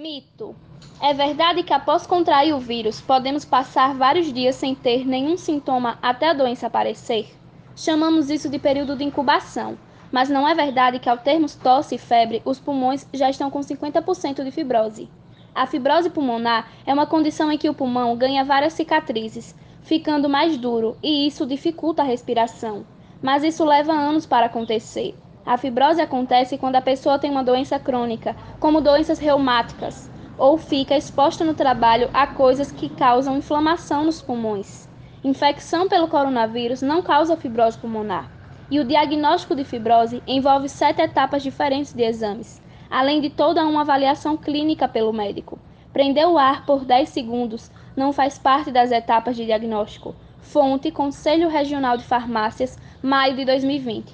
Mito. É verdade que após contrair o vírus, podemos passar vários dias sem ter nenhum sintoma até a doença aparecer? Chamamos isso de período de incubação. Mas não é verdade que ao termos tosse e febre, os pulmões já estão com 50% de fibrose. A fibrose pulmonar é uma condição em que o pulmão ganha várias cicatrizes, ficando mais duro, e isso dificulta a respiração. Mas isso leva anos para acontecer. A fibrose acontece quando a pessoa tem uma doença crônica, como doenças reumáticas, ou fica exposta no trabalho a coisas que causam inflamação nos pulmões. Infecção pelo coronavírus não causa fibrose pulmonar. E o diagnóstico de fibrose envolve sete etapas diferentes de exames, além de toda uma avaliação clínica pelo médico. Prender o ar por 10 segundos não faz parte das etapas de diagnóstico. Fonte Conselho Regional de Farmácias, maio de 2020.